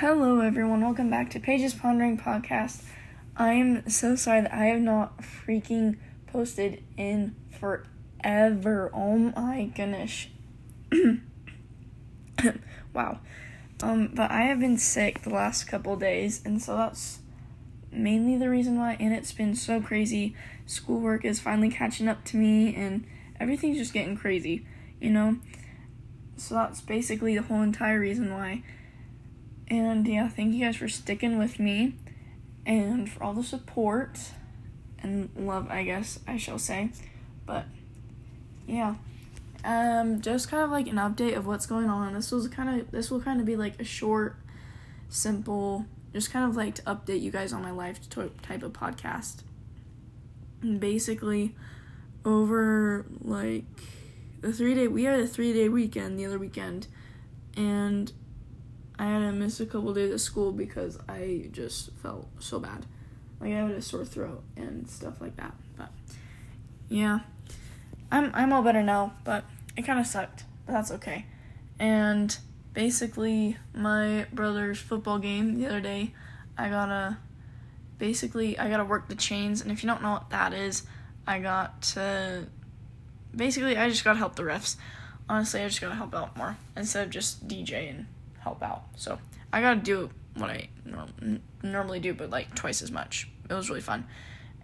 Hello, everyone. Welcome back to Paige's Pondering Podcast. I'm so sorry that I have not freaking posted in forever. Oh my goodness. wow. Um, but I have been sick the last couple days, and so that's mainly the reason why. And it's been so crazy. Schoolwork is finally catching up to me, and everything's just getting crazy, you know? So that's basically the whole entire reason why. And yeah, thank you guys for sticking with me and for all the support and love, I guess I shall say. But yeah. Um just kind of like an update of what's going on. This was kind of this will kind of be like a short simple just kind of like to update you guys on my life type of podcast. And basically over like the 3 day we had a 3 day weekend the other weekend and I had to miss a couple days of school because I just felt so bad. Like I had a sore throat and stuff like that. But yeah. I'm I'm all better now, but it kind of sucked. But that's okay. And basically my brother's football game the other day, I got to basically I got to work the chains and if you don't know what that is, I got to basically I just got to help the refs. Honestly, I just got to help out more instead of just DJ and help out. So I gotta do what I norm- normally do, but like twice as much. It was really fun,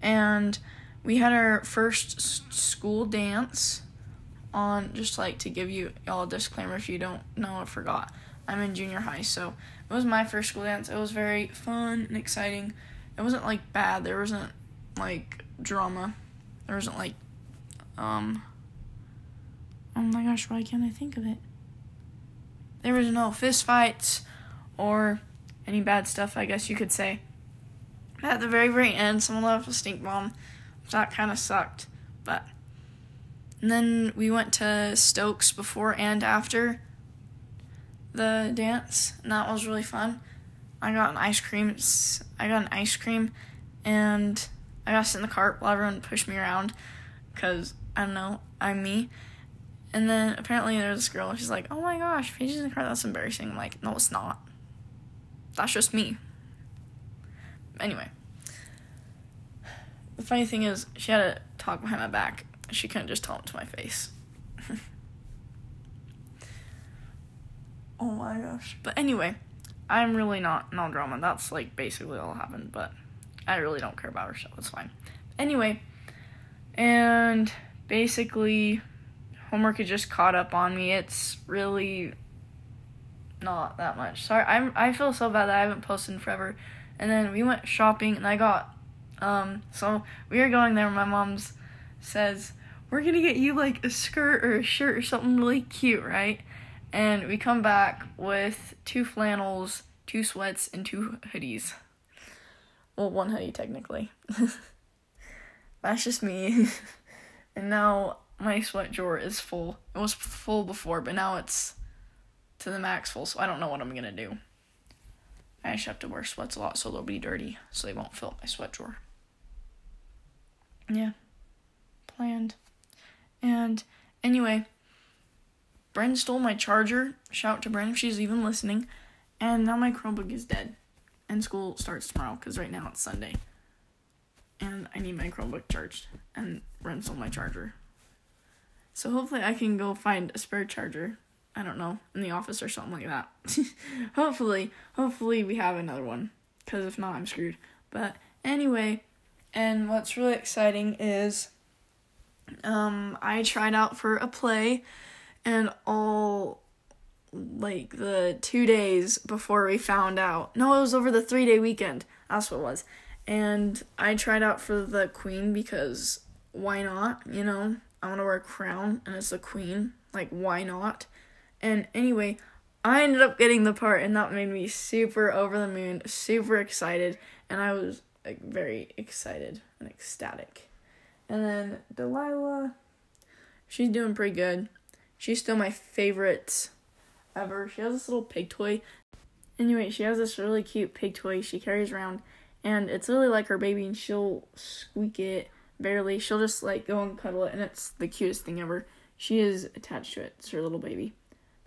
and we had our first s- school dance on. Just like to give you all a disclaimer, if you don't know, I forgot. I'm in junior high, so it was my first school dance. It was very fun and exciting. It wasn't like bad. There wasn't like drama. There wasn't like um. Oh my gosh, why can't I think of it? There was no fist fights or any bad stuff, I guess you could say. At the very, very end, someone left a stink bomb. That kind of sucked. But. And then we went to Stokes before and after the dance, and that was really fun. I got an ice cream. I got an ice cream, and I got to sit in the cart while everyone pushed me around, because I don't know, I'm me. And then apparently there's this girl, and she's like, "Oh my gosh, Paige's in the car. That's embarrassing." I'm like, "No, it's not. That's just me." Anyway, the funny thing is, she had to talk behind my back. She couldn't just tell him to my face. oh my gosh! But anyway, I'm really not no drama. That's like basically all happened. But I really don't care about her, so it's fine. Anyway, and basically homework has just caught up on me. It's really not that much. Sorry, I'm I feel so bad that I haven't posted in forever. And then we went shopping and I got um so we were going there my mom's says, We're gonna get you like a skirt or a shirt or something really cute, right? And we come back with two flannels, two sweats, and two hoodies. Well, one hoodie technically. That's just me. and now my sweat drawer is full. It was full before, but now it's to the max full, so I don't know what I'm gonna do. I actually have to wear sweats a lot so they'll be dirty, so they won't fill up my sweat drawer. Yeah. Planned. And anyway, Bren stole my charger. Shout out to Bren if she's even listening. And now my Chromebook is dead. And school starts tomorrow because right now it's Sunday. And I need my Chromebook charged. And Bren stole my charger. So hopefully I can go find a spare charger. I don't know, in the office or something like that. hopefully, hopefully we have another one. Cuz if not, I'm screwed. But anyway, and what's really exciting is um I tried out for a play and all like the 2 days before we found out. No, it was over the 3-day weekend. That's what it was. And I tried out for the queen because why not, you know? I want to wear a crown and it's a queen. Like, why not? And anyway, I ended up getting the part, and that made me super over the moon, super excited, and I was like very excited and ecstatic. And then Delilah, she's doing pretty good. She's still my favorite ever. She has this little pig toy. Anyway, she has this really cute pig toy she carries around, and it's really like her baby, and she'll squeak it barely. She'll just like go and cuddle it, and it's the cutest thing ever. She is attached to it. It's her little baby.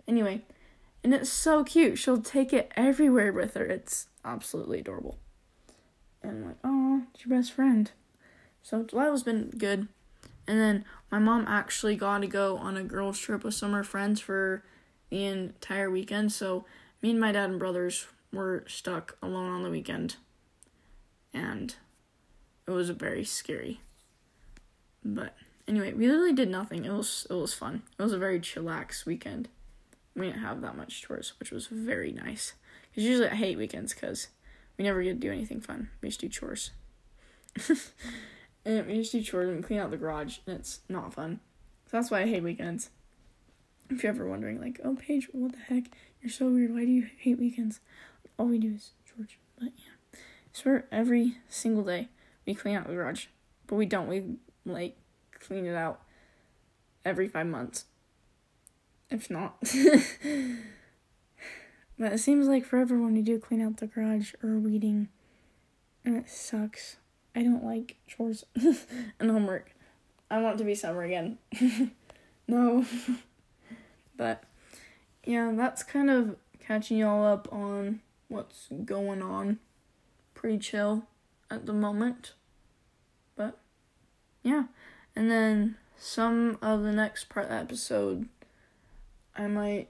Anyway, and it's so cute. She'll take it everywhere with her. It's absolutely adorable. And I'm like, oh, it's your best friend. So Delilah's been good. And then my mom actually got to go on a girls' trip with some of her friends for the entire weekend. So me and my dad and brothers were stuck alone on the weekend. And it was very scary. But anyway, we literally did nothing. It was it was fun. It was a very chillax weekend. We didn't have that much chores, which was very nice. Cause usually I hate weekends because we never get to do anything fun. We just do chores. and we just do chores and clean out the garage, and it's not fun. So that's why I hate weekends. If you're ever wondering, like, oh Paige, what the heck? You're so weird. Why do you hate weekends? All we do is chores. But yeah, swear every single day we clean out the garage, but we don't. We like clean it out every five months. If not. but it seems like forever when you do clean out the garage or weeding. And it sucks. I don't like chores and homework. I want to be summer again. no. but yeah, that's kind of catching y'all up on what's going on. Pretty chill at the moment. But yeah. And then some of the next part of the episode, I might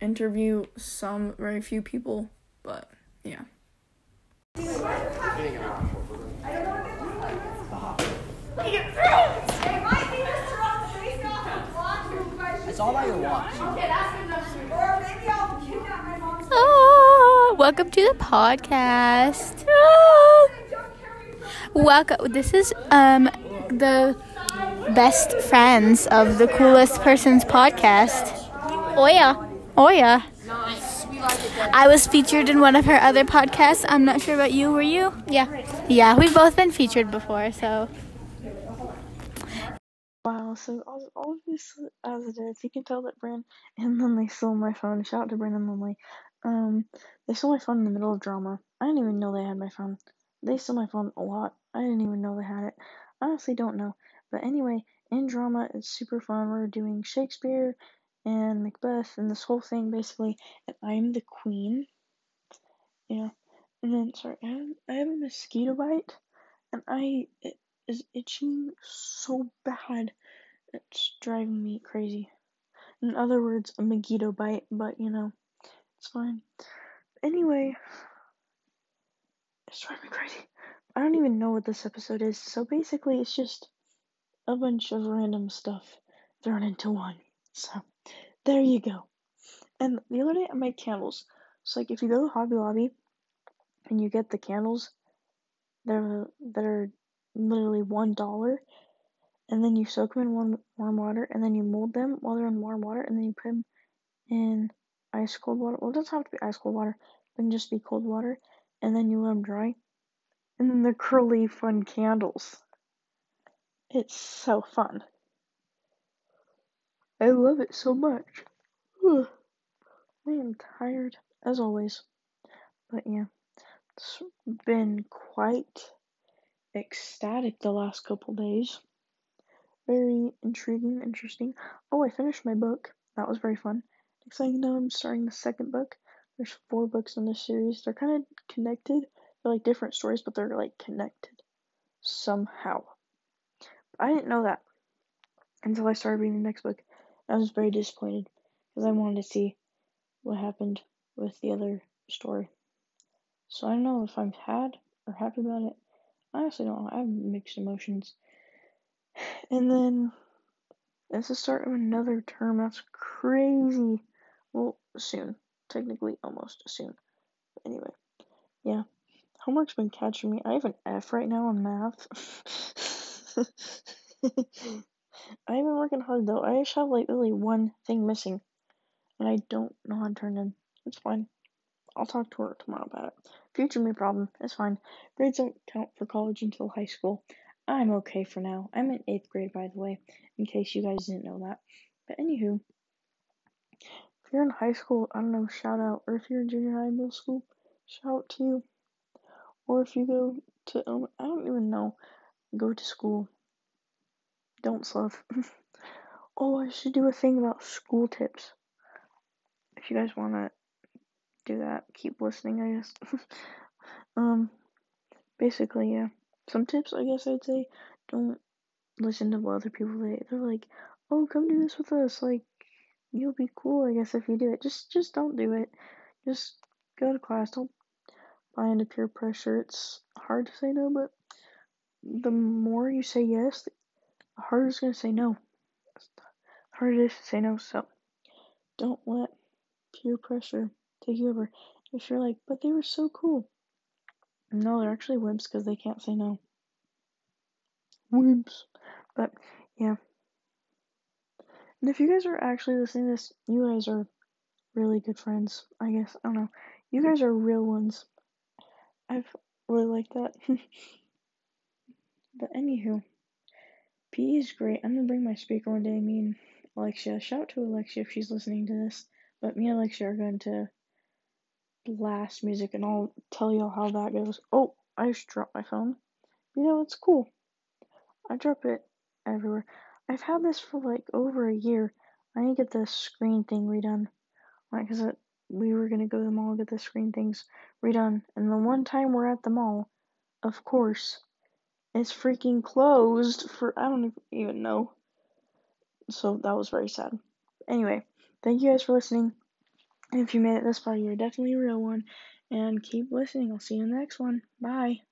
interview some very few people, but yeah. It's all about your watch. Oh, welcome to the podcast. Oh. Welcome. This is um the best friends of the coolest person's podcast. Oh yeah. Oh yeah. I was featured in one of her other podcasts. I'm not sure about you. Were you? Yeah. Yeah, we've both been featured before, so. Wow, so all, all this as it is, you can tell that Brand and then they stole my phone. Shout out to Brandon and Lindley. Um, they stole my phone in the middle of drama. I didn't even know they had my phone. They stole my phone a lot. I didn't even know they had it. I honestly don't know. But anyway, in drama, it's super fun. We're doing Shakespeare and Macbeth and this whole thing basically, and I'm the queen. Yeah. And then, sorry, I have, I have a mosquito bite, and I, it is itching so bad. It's driving me crazy. In other words, a mosquito bite, but you know, it's fine. Anyway, it's driving me crazy. I don't even know what this episode is, so basically, it's just a bunch of random stuff thrown into one. So, there you go. And the other day, I made candles. So, like, if you go to Hobby Lobby and you get the candles, they're that are literally one dollar, and then you soak them in warm warm water, and then you mold them while they're in warm water, and then you put them in ice cold water. Well, it doesn't have to be ice cold water; it can just be cold water, and then you let them dry, and then they're curly, fun candles. It's so fun. I love it so much. Ugh. I am tired, as always. But yeah, it's been quite ecstatic the last couple days. Very intriguing, interesting. Oh, I finished my book. That was very fun. Next thing you know, I'm starting the second book. There's four books in this series. They're kind of connected. They're like different stories, but they're like connected somehow. I didn't know that until I started reading the next book. I was very disappointed because I wanted to see what happened with the other story. So I don't know if I'm sad or happy about it. I honestly don't. I have mixed emotions. And then it's the start of another term. That's crazy. Well, soon. Technically, almost soon. But anyway, yeah. Homework's been catching me. I have an F right now in math. I've been working hard though. I just have like really one thing missing. And I don't know how to turn in. It's fine. I'll talk to her tomorrow about it. Future me problem. It's fine. Grades don't count for college until high school. I'm okay for now. I'm in eighth grade, by the way, in case you guys didn't know that. But anywho, if you're in high school, I don't know, shout out. Or if you're in junior high, middle school, shout out to you. Or if you go to, um, I don't even know, go to school. Don't slough. oh, I should do a thing about school tips. if you guys want to do that, keep listening, I guess. um, basically, yeah. Some tips, I guess I'd say, don't listen to what other people say. They're like, oh, come do this with us. Like, you'll be cool, I guess, if you do it. Just, just don't do it. Just go to class. Don't buy into peer pressure. It's hard to say no, but the more you say yes, the harder it's gonna say no. The harder it is to say no. So don't let peer pressure take you over. If you're like, but they were so cool. No, they're actually wimps because they can't say no. Wimps. But yeah. And if you guys are actually listening to this, you guys are really good friends. I guess I don't know. You guys are real ones. I've really liked that. but anywho, PE is great. I'm gonna bring my speaker one day. Me and Alexia. Shout out to Alexia if she's listening to this. But me and Alexia are going to blast music, and I'll tell y'all how that goes. Oh, I just dropped my phone. You know, it's cool. I drop it everywhere. I've had this for like over a year. I need to get the screen thing redone. Like, cause it, we were gonna go to the mall get the screen things redone. And the one time we're at the mall, of course, it's freaking closed for I don't even know. So that was very sad. Anyway, thank you guys for listening. If you made it this far, you're definitely a real one. And keep listening. I'll see you in the next one. Bye.